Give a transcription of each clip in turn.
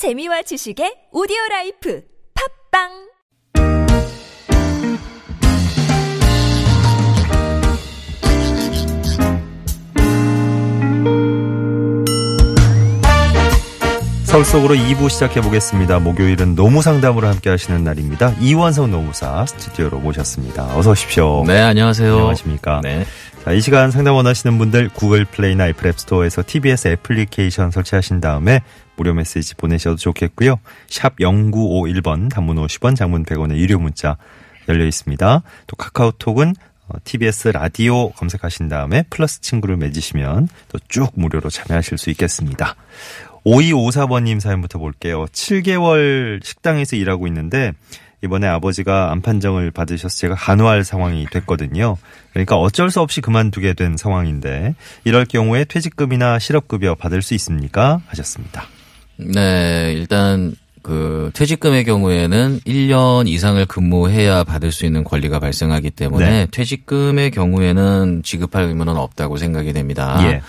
재미와 지식의 오디오 라이프. 팟빵 서울 속으로 2부 시작해 보겠습니다. 목요일은 노무 상담으로 함께 하시는 날입니다. 이원석 노무사 스튜디오로 모셨습니다. 어서 오십시오. 네, 안녕하세요. 안녕하십니까. 네. 자, 이 시간 상담 원하시는 분들 구글 플레이나 애플 앱 스토어에서 TBS 애플리케이션 설치하신 다음에 무료 메시지 보내셔도 좋겠고요. 샵 0951번 단문 50원 장문 100원의 유료 문자 열려 있습니다. 또 카카오톡은 어, TBS 라디오 검색하신 다음에 플러스 친구를 맺으시면 또 쭉 무료로 참여하실 수 있겠습니다. 5254번님 사연부터 볼게요. 7개월 식당에서 일하고 있는데 이번에 아버지가 암 판정을 받으셔서 제가 간호할 상황이 됐거든요. 그러니까 어쩔 수 없이 그만두게 된 상황인데 이럴 경우에 퇴직금이나 실업급여 받을 수 있습니까? 하셨습니다. 네, 일단 그 퇴직금의 경우에는 1년 이상을 근무해야 받을 수 있는 권리가 발생하기 때문에 네. 퇴직금의 경우에는 지급할 의무는 없다고 생각이 됩니다. 예.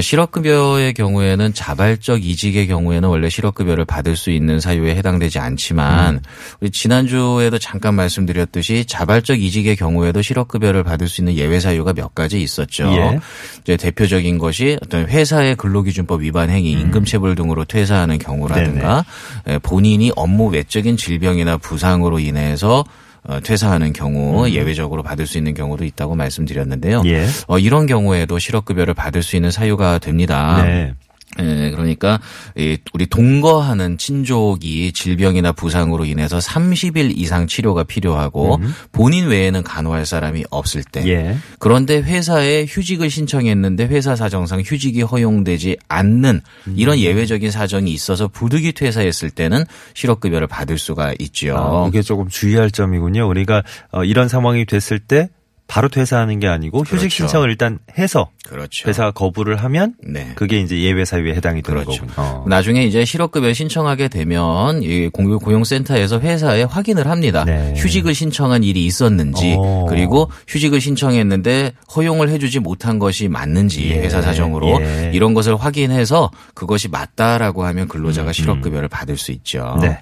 실업급여의 경우에는 자발적 이직의 경우에는 원래 실업급여를 받을 수 있는 사유에 해당되지 않지만 음. 우리 지난주에도 잠깐 말씀드렸듯이 자발적 이직의 경우에도 실업급여를 받을 수 있는 예외 사유가 몇 가지 있었죠. 예. 이제 대표적인 것이 어떤 회사의 근로기준법 위반 행위, 임금체불 등으로 퇴사하는 경우라든가 예, 본인이 업무 외적인 질병이나 부상으로 인해서 어, 퇴사하는 경우 예외적으로 받을 수 있는 경우도 있다고 말씀드렸는데요. 예. 어, 이런 경우에도 실업급여를 받을 수 있는 사유가 됩니다. 네. 예, 그러니까 이 우리 동거하는 친족이 질병이나 부상으로 인해서 30일 이상 치료가 필요하고 본인 외에는 간호할 사람이 없을 때 예. 그런데 회사에 휴직을 신청했는데 회사 사정상 휴직이 허용되지 않는 이런 예외적인 사정이 있어서 부득이 퇴사했을 때는 실업급여를 받을 수가 있죠. 아, 그게 조금 주의할 점이군요. 그러니까 어, 이런 상황이 됐을 때 바로 퇴사하는 게 아니고 휴직 그렇죠. 신청을 일단 해서 그렇죠. 회사가 거부를 하면 네. 그게 이제 예외 사유에 해당이 되는 그렇죠. 거군요. 어. 나중에 이제 실업급여 신청하게 되면 이 공유 고용센터에서 회사에 확인을 합니다. 네. 휴직을 신청한 일이 있었는지 어. 그리고 휴직을 신청했는데 허용을 해주지 못한 것이 맞는지 예. 회사 사정으로 예. 이런 것을 확인해서 그것이 맞다라고 하면 근로자가 실업급여를 받을 수 있죠. 음, 네.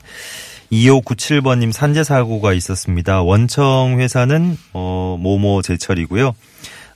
2597번님 산재 사고가 있었습니다. 원청 회사는 어 모모 제철이고요.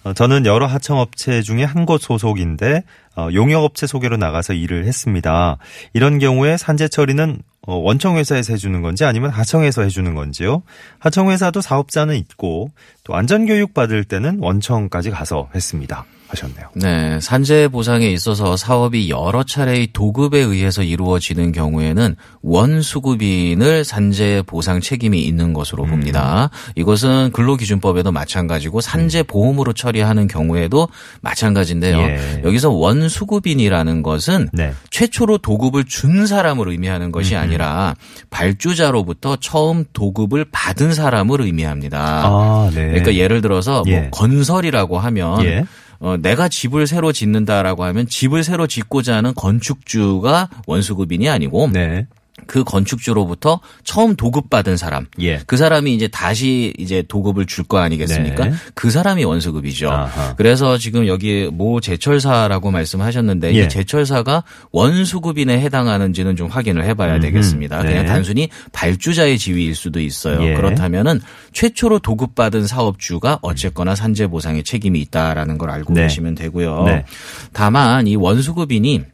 어, 저는 여러 하청업체 중에 한 곳 소속인데 어, 용역업체 소개로 나가서 일을 했습니다. 이런 경우에 산재 처리는 어, 원청 회사에서 해주는 건지 아니면 하청에서 해주는 건지요. 하청 회사도 사업자는 있고 또 안전교육 받을 때는 원청까지 가서 했습니다. 하셨네요. 네, 산재 보상에 있어서 사업이 여러 차례의 도급에 의해서 이루어지는 경우에는 원수급인을 산재 보상 책임이 있는 것으로 봅니다. 이것은 근로기준법에도 마찬가지고 산재 보험으로 처리하는 경우에도 마찬가지인데요. 예. 여기서 원수급인이라는 것은 네. 최초로 도급을 준 사람을 의미하는 것이 아니라 발주자로부터 처음 도급을 받은 사람을 의미합니다. 아, 네. 그러니까 예를 들어서 뭐 예. 건설이라고 하면 예. 어, 내가 집을 새로 짓는다라고 하면 집을 새로 짓고자 하는 건축주가 원수급인이 아니고 네. 그 건축주로부터 처음 도급받은 사람. 예. 그 사람이 이제 다시 이제 도급을 줄 거 아니겠습니까? 네. 그 사람이 원수급이죠. 아하. 그래서 지금 여기 모 제철사라고 말씀하셨는데 예. 이 제철사가 원수급인에 해당하는지는 좀 확인을 해봐야 음흠. 되겠습니다. 네. 그냥 단순히 발주자의 지위일 수도 있어요. 예. 그렇다면은 최초로 도급받은 사업주가 어쨌거나 산재 보상의 책임이 있다라는 걸 알고 네. 계시면 되고요. 네. 다만 이 원수급인이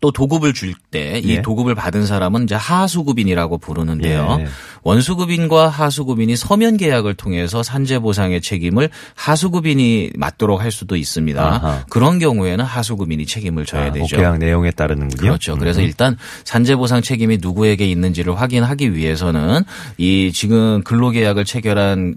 또 도급을 줄 때이 예. 도급을 받은 사람은 이제 하수급인이라고 부르는데요. 예. 원수급인과 하수급인이 서면 계약을 통해서 산재 보상의 책임을 하수급인이 맡도록 할 수도 있습니다. 아하. 그런 경우에는 하수급인이 책임을 져야 아, 그 되죠. 계약 내용에 따르는군요. 그렇죠. 그래서 음. 일단 산재 보상 책임이 누구에게 있는지를 확인하기 위해서는 이 지금 근로 계약을 체결한 어,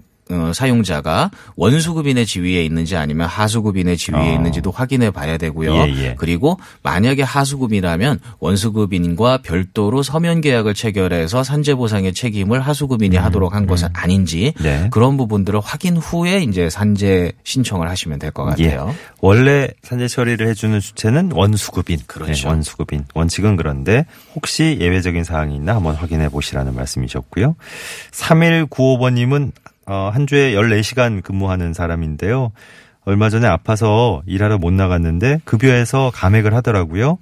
사용자가 원수급인의 지위에 있는지 아니면 하수급인의 지위에 어. 있는지도 확인해 봐야 되고요. 예, 예. 그리고 만약에 하수급이라면 원수급인과 별도로 서면 계약을 체결해서 산재 보상의 책임을 하수급인이 하도록 한 것은 아닌지 음, 네. 그런 부분들을 확인 후에 이제 산재 신청을 하시면 될 것 같아요. 예. 원래 산재 처리를 해주는 주체는 원수급인. 그렇죠. 네, 원수급인. 원칙은 그런데 혹시 예외적인 사항이 있나 한번 확인해 보시라는 말씀이셨고요. 3195번님은 어, 한 주에 14시간 근무하는 사람인데요. 얼마 전에 아파서 일하러 못 나갔는데 급여에서 감액을 하더라고요.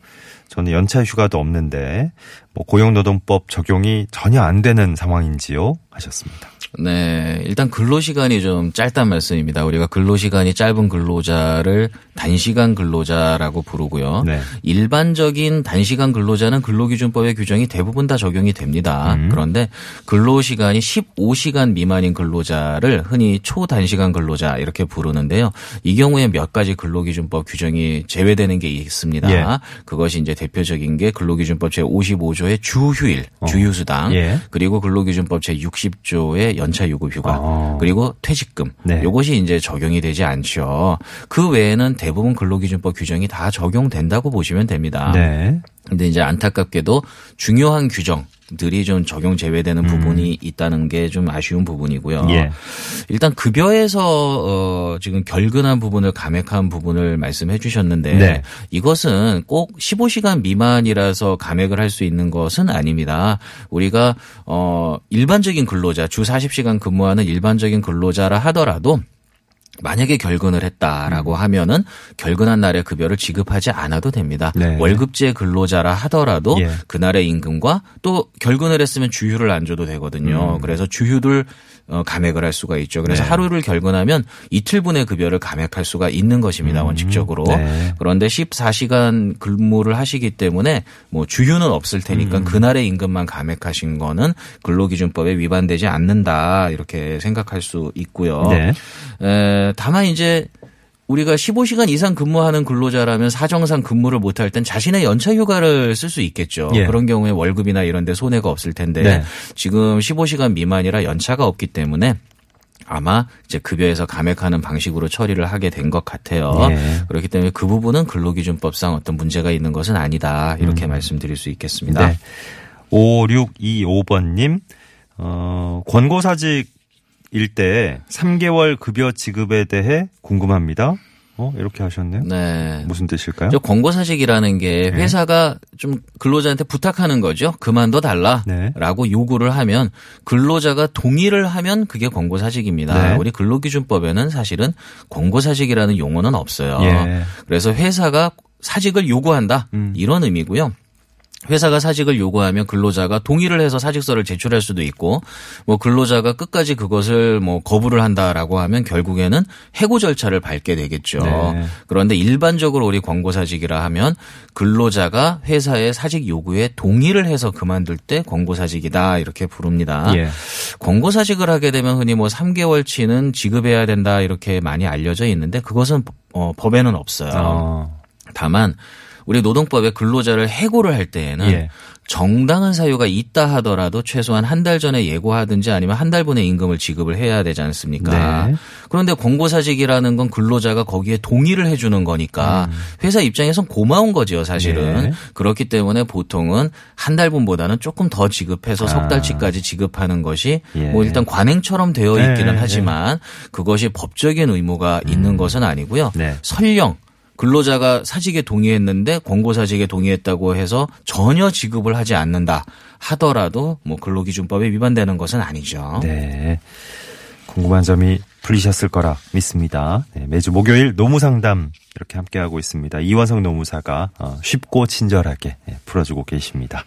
저는 연차 휴가도 없는데 뭐 고용노동법 적용이 전혀 안 되는 상황인지요? 하셨습니다. 네, 일단 근로 시간이 좀 짧단 말씀입니다. 우리가 근로 시간이 짧은 근로자를 단시간 근로자라고 부르고요. 네. 일반적인 단시간 근로자는 근로기준법의 규정이 대부분 다 적용이 됩니다. 음. 그런데 근로 시간이 15시간 미만인 근로자를 흔히 초단시간 근로자 이렇게 부르는데요. 이 경우에 몇 가지 근로기준법 규정이 제외되는 게 있습니다. 예. 그것이 이제 대표적인 게 근로기준법 제 55조의 주휴일, 주휴수당, 예. 그리고 근로기준법 제 60조의 연차 유급 휴가, 아. 그리고 퇴직금. 네. 요것이 이제 적용이 되지 않죠. 그 외에는 대부분 근로기준법 규정이 다 적용된다고 보시면 됩니다. 네. 근데 이제 안타깝게도 중요한 규정들이 좀 적용 제외되는 부분이 있다는 게 좀 아쉬운 부분이고요. 음. 예. 일단 급여에서 어 지금 결근한 부분을 감액한 부분을 말씀해 주셨는데 네. 이것은 꼭 15시간 미만이라서 감액을 할 수 있는 것은 아닙니다. 우리가 어 일반적인 근로자 주 40시간 근무하는 일반적인 근로자라 하더라도 만약에 결근을 했다라고 음. 하면은 결근한 날의 급여를 지급하지 않아도 됩니다. 네. 월급제 근로자라 하더라도 예. 그날의 임금과 또 결근을 했으면 주휴를 안 줘도 되거든요. 그래서 주휴를 어, 감액을 할 수가 있죠. 그래서 음. 네. 하루를 결근하면 이틀분의 급여를 감액할 수가 있는 것입니다. 원칙적으로. 네. 그런데 14시간 근무를 하시기 때문에 뭐 주휴는 없을 음. 테니까 그날의 임금만 감액하신 거는 근로기준법에 위반되지 않는다 이렇게 생각할 수 있고요. 네. 에, 다만 이제 우리가 15시간 이상 근무하는 근로자라면 사정상 근무를 못할 땐 자신의 연차 휴가를 쓸 수 있겠죠. 예. 그런 경우에 월급이나 이런 데 손해가 없을 텐데 네. 지금 15시간 미만이라 연차가 없기 때문에 아마 이제 급여에서 감액하는 방식으로 처리를 하게 된 것 같아요. 예. 그렇기 때문에 그 부분은 근로기준법상 어떤 문제가 있는 것은 아니다. 이렇게 말씀드릴 수 있겠습니다. 네. 5625번님, 어, 권고사직 일때 3개월 급여 지급에 대해 궁금합니다. 어, 이렇게 하셨네요. 네. 무슨 뜻일까요? 저 권고사직이라는 게 네. 회사가 좀 근로자한테 부탁하는 거죠. 그만둬 달라. 네. 라고 요구를 하면 근로자가 동의를 하면 그게 권고사직입니다. 네. 우리 근로기준법에는 사실은 권고사직이라는 용어는 없어요. 예. 그래서 회사가 사직을 요구한다. 음. 이런 의미고요. 회사가 사직을 요구하면 근로자가 동의를 해서 사직서를 제출할 수도 있고 뭐 근로자가 끝까지 그것을 뭐 거부를 한다라고 하면 결국에는 해고 절차를 밟게 되겠죠. 네. 그런데 일반적으로 우리 권고 사직이라 하면 근로자가 회사의 사직 요구에 동의를 해서 그만둘 때 권고 사직이다 이렇게 부릅니다. 예. 권고 사직을 하게 되면 흔히 뭐 3개월치는 지급해야 된다 이렇게 많이 알려져 있는데 그것은 어, 법에는 없어요. 어, 다만 우리 노동법에 근로자를 해고를 할 때에는 예. 정당한 사유가 있다 하더라도 최소한 한 달 전에 예고하든지 아니면 한 달 분의 임금을 지급을 해야 되지 않습니까? 네. 그런데 권고사직이라는 건 근로자가 거기에 동의를 해주는 거니까 회사 입장에선 고마운 거죠, 사실은. 음. 네. 그렇기 때문에 보통은 한 달 분보다는 조금 더 지급해서 아. 석 달치까지 지급하는 것이 예. 뭐 일단 관행처럼 되어 네, 있기는 네. 하지만 그것이 법적인 의무가 있는 것은 아니고요. 네. 설령 근로자가 사직에 동의했는데 권고 사직에 동의했다고 해서 전혀 지급을 하지 않는다 하더라도 뭐 근로기준법에 위반되는 것은 아니죠. 네. 궁금한 점이 풀리셨을 거라 믿습니다. 네, 매주 목요일 노무 상담 이렇게 함께하고 있습니다. 이화성 노무사가 어, 쉽고 친절하게 예, 풀어주고 계십니다.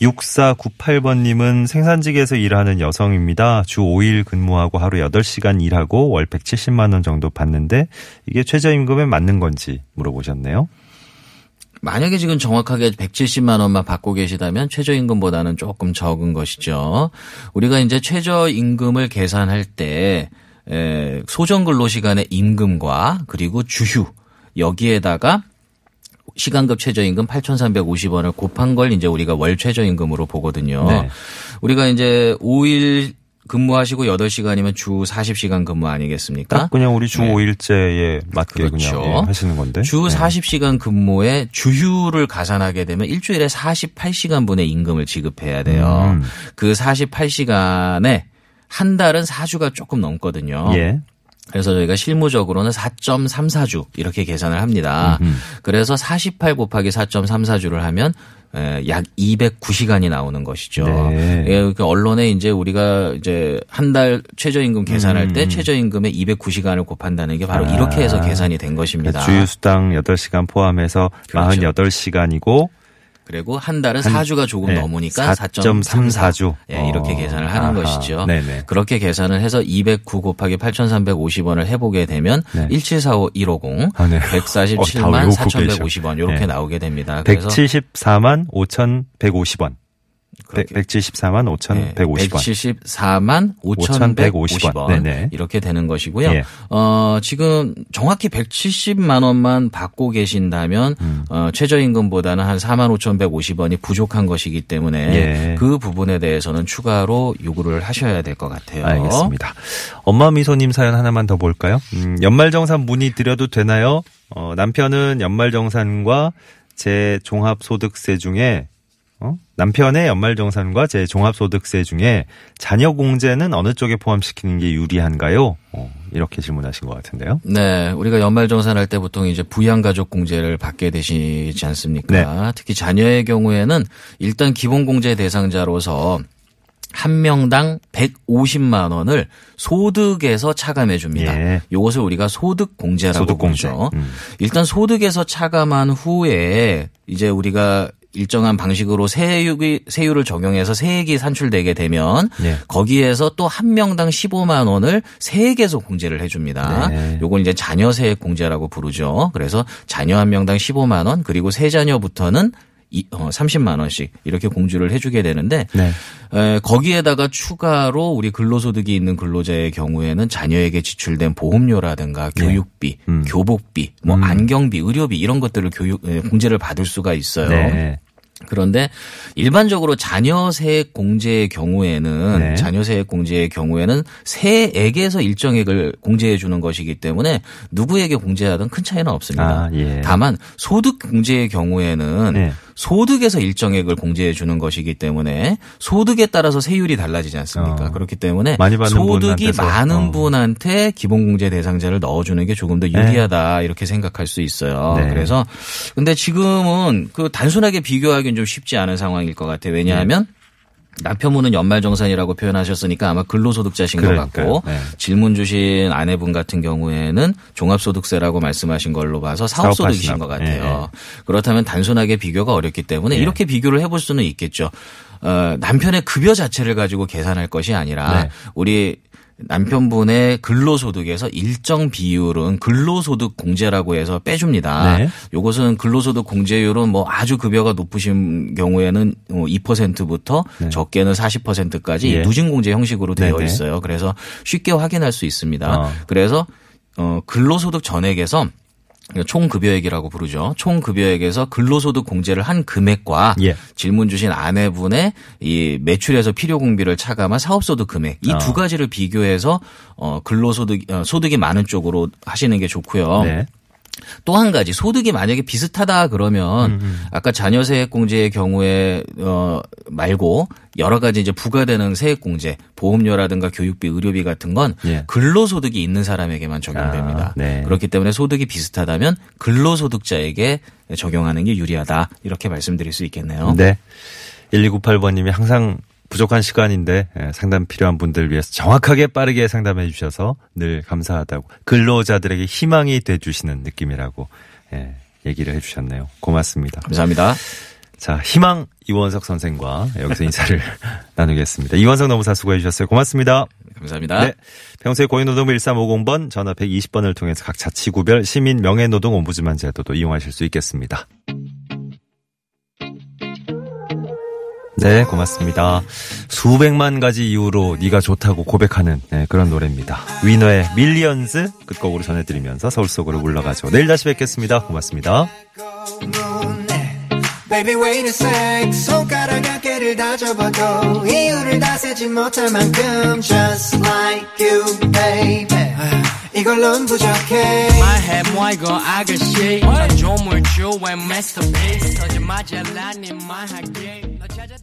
6498번님은 생산직에서 일하는 여성입니다. 주 5일 근무하고 하루 8시간 일하고 월 170만원 정도 받는데 이게 최저임금에 맞는 건지 물어보셨네요. 만약에 지금 정확하게 170만 원만 받고 계시다면 최저임금보다는 조금 적은 것이죠. 우리가 이제 최저임금을 계산할 때 에, 소정 근로 시간의 임금과 그리고 주휴 여기에다가 시간급 최저임금 8,350원을 곱한 걸 이제 우리가 월 최저임금으로 보거든요. 네. 우리가 이제 5일 근무하시고 8시간이면 주 40시간 근무 아니겠습니까? 딱 그냥 우리 주 네. 5일째에 맞게 그렇죠. 그냥 예, 하시는 건데. 주 네. 40시간 근무에 주휴를 가산하게 되면 일주일에 48시간분의 임금을 지급해야 돼요. 음. 그 48시간에 한 달은 4주가 조금 넘거든요. 예. 그래서 저희가 실무적으로는 4.34주 이렇게 계산을 합니다. 그래서 48 곱하기 4.34주를 하면 에, 약 209시간이 나오는 것이죠. 네. 예, 그 언론에 이제 우리가 이제 한 달 최저임금 계산할 때 음. 최저임금의 209시간을 곱한다는 게 바로 아. 이렇게 해서 계산이 된 것입니다. 주휴수당 8시간 포함해서 그렇죠. 48시간이고 그리고 한 달은 한- 4주가 조금 네, 넘으니까 4.34 주. 예, 이렇게 어, 계산을 하는 아하. 것이죠. 네네. 그렇게 계산을 해서 209 곱하기 8,350원을 해보게 되면 네. 1745150 아, 네. 어, 다 147만 외우고 4,150원 이렇게 네. 나오게 됩니다. 그래서 174만 5,150원. 그렇게. 174만 5,150원. 174만 5,150원 5,150원. 네네. 이렇게 되는 것이고요. 예. 어, 지금 정확히 170만 원만 받고 계신다면 음. 어, 최저임금보다는 한 4만 5,150원이 부족한 것이기 때문에 예. 그 부분에 대해서는 추가로 요구를 하셔야 될 것 같아요. 알겠습니다. 엄마 미소님 사연 하나만 더 볼까요? 음, 연말정산 문의 드려도 되나요? 어, 남편은 연말정산과 제 종합소득세 중에 어? 남편의 연말정산과 제 종합소득세 중에 자녀 공제는 어느 쪽에 포함시키는 게 유리한가요? 어, 이렇게 질문하신 것 같은데요. 네, 우리가 연말정산할 때 보통 이제 부양가족 공제를 받게 되시지 않습니까? 네. 특히 자녀의 경우에는 일단 기본공제 대상자로서 한 명당 150만 원을 소득에서 차감해 줍니다. 예. 이것을 우리가 소득 공제라고 소득 공제. 부르죠. 음. 일단 소득에서 차감한 후에 이제 우리가 일정한 방식으로 세율이 세율을 적용해서 세액이 산출되게 되면 예. 거기에서 또 한 명당 15만 원을 세액에서 공제를 해줍니다. 네. 요건 이제 자녀 세액 공제라고 부르죠. 그래서 자녀 한 명당 15만 원 그리고 세 자녀부터는 이, 어, 30만 원씩 이렇게 공주를 해주게 되는데 네. 에, 거기에다가 추가로 우리 근로소득이 있는 근로자의 경우에는 자녀에게 지출된 보험료라든가 교육비, 음. 교복비, 뭐 음. 안경비, 의료비 이런 것들을 교육 에, 공제를 받을 수가 있어요. 네. 그런데 일반적으로 자녀 세액 공제의 경우에는 네. 자녀 세액 공제의 경우에는 세액에서 일정액을 공제해 주는 것이기 때문에 누구에게 공제하든 큰 차이는 없습니다. 아, 예. 다만 소득 공제의 경우에는 네. 소득에서 일정액을 공제해 주는 것이기 때문에 소득에 따라서 세율이 달라지지 않습니까? 어. 그렇기 때문에 소득이 분한테서. 많은 어. 분한테 기본 공제 대상자를 넣어주는 게 조금 더 유리하다 이렇게 생각할 수 있어요. 네. 그래서 근데 지금은 그 단순하게 비교하기는 좀 쉽지 않은 상황일 것 같아요. 왜냐하면 네. 남편분은 연말정산이라고 표현하셨으니까 아마 근로소득자신 것 그러니까요. 같고 네. 질문 주신 아내분 같은 경우에는 종합소득세라고 말씀하신 걸로 봐서 사업소득이신 것 봐. 같아요. 그렇다면 단순하게 비교가 어렵기 때문에 예. 이렇게 비교를 해볼 수는 있겠죠. 어, 남편의 급여 자체를 가지고 계산할 것이 아니라 네. 우리 남편분의 근로소득에서 일정 비율은 근로소득 공제라고 해서 빼줍니다. 네. 요것은 근로소득 공제율은 뭐 아주 급여가 높으신 경우에는 2%부터 네. 적게는 40%까지 예. 누진 공제 형식으로 되어 네네. 있어요. 그래서 쉽게 확인할 수 있습니다. 어. 그래서 어 근로소득 전액에서 총 급여액이라고 부르죠. 총 급여액에서 근로소득 공제를 한 금액과 예. 질문 주신 아내분의 이 매출에서 필요 공비를 차감한 사업소득 금액 이두 어. 가지를 비교해서 어 근로소득 어, 소득이 많은 쪽으로 하시는 게 좋고요. 네. 또 한 가지 소득이 만약에 비슷하다 그러면 음, 아까 자녀 세액 공제의 경우에 어 말고 여러 가지 이제 부과되는 세액 공제, 보험료라든가 교육비, 의료비 같은 건 예. 근로소득이 있는 사람에게만 적용됩니다. 아, 네. 그렇기 때문에 소득이 비슷하다면 근로소득자에게 적용하는 게 유리하다 이렇게 말씀드릴 수 있겠네요. 네. 1298번님이 항상 부족한 시간인데 예, 상담 필요한 분들 위해서 정확하게 빠르게 상담해 주셔서 늘 감사하다고 근로자들에게 희망이 돼 주시는 느낌이라고 예, 얘기를 해 주셨네요. 고맙습니다. 감사합니다. 자, 희망 이원석 선생과 여기서 인사를 나누겠습니다. 이원석 너무사 수고해 주셨어요. 고맙습니다. 감사합니다. 네. 평소에 고인노동부 1350번 전화 120번을 통해서 각 자치구별 시민 명예노동 옴부즈만 제도도 이용하실 수 있겠습니다. 네, 고맙습니다. 수백만 가지 이유로 네가 좋다고 고백하는 네, 그런 노래입니다. 위너의 밀리언즈 끝곡으로 전해드리면서 서울 속으로 물러가죠. 내일 다시 뵙겠습니다. 고맙습니다. Baby wait a sec 손가락 어깨를 다 접어도 이유를 다 세지 못할 만큼 Just like you baby 이걸론 부족해 My head 뭐 이거 아가씨 난 조물 주엔 masterpiece 말하기 너 찾아다니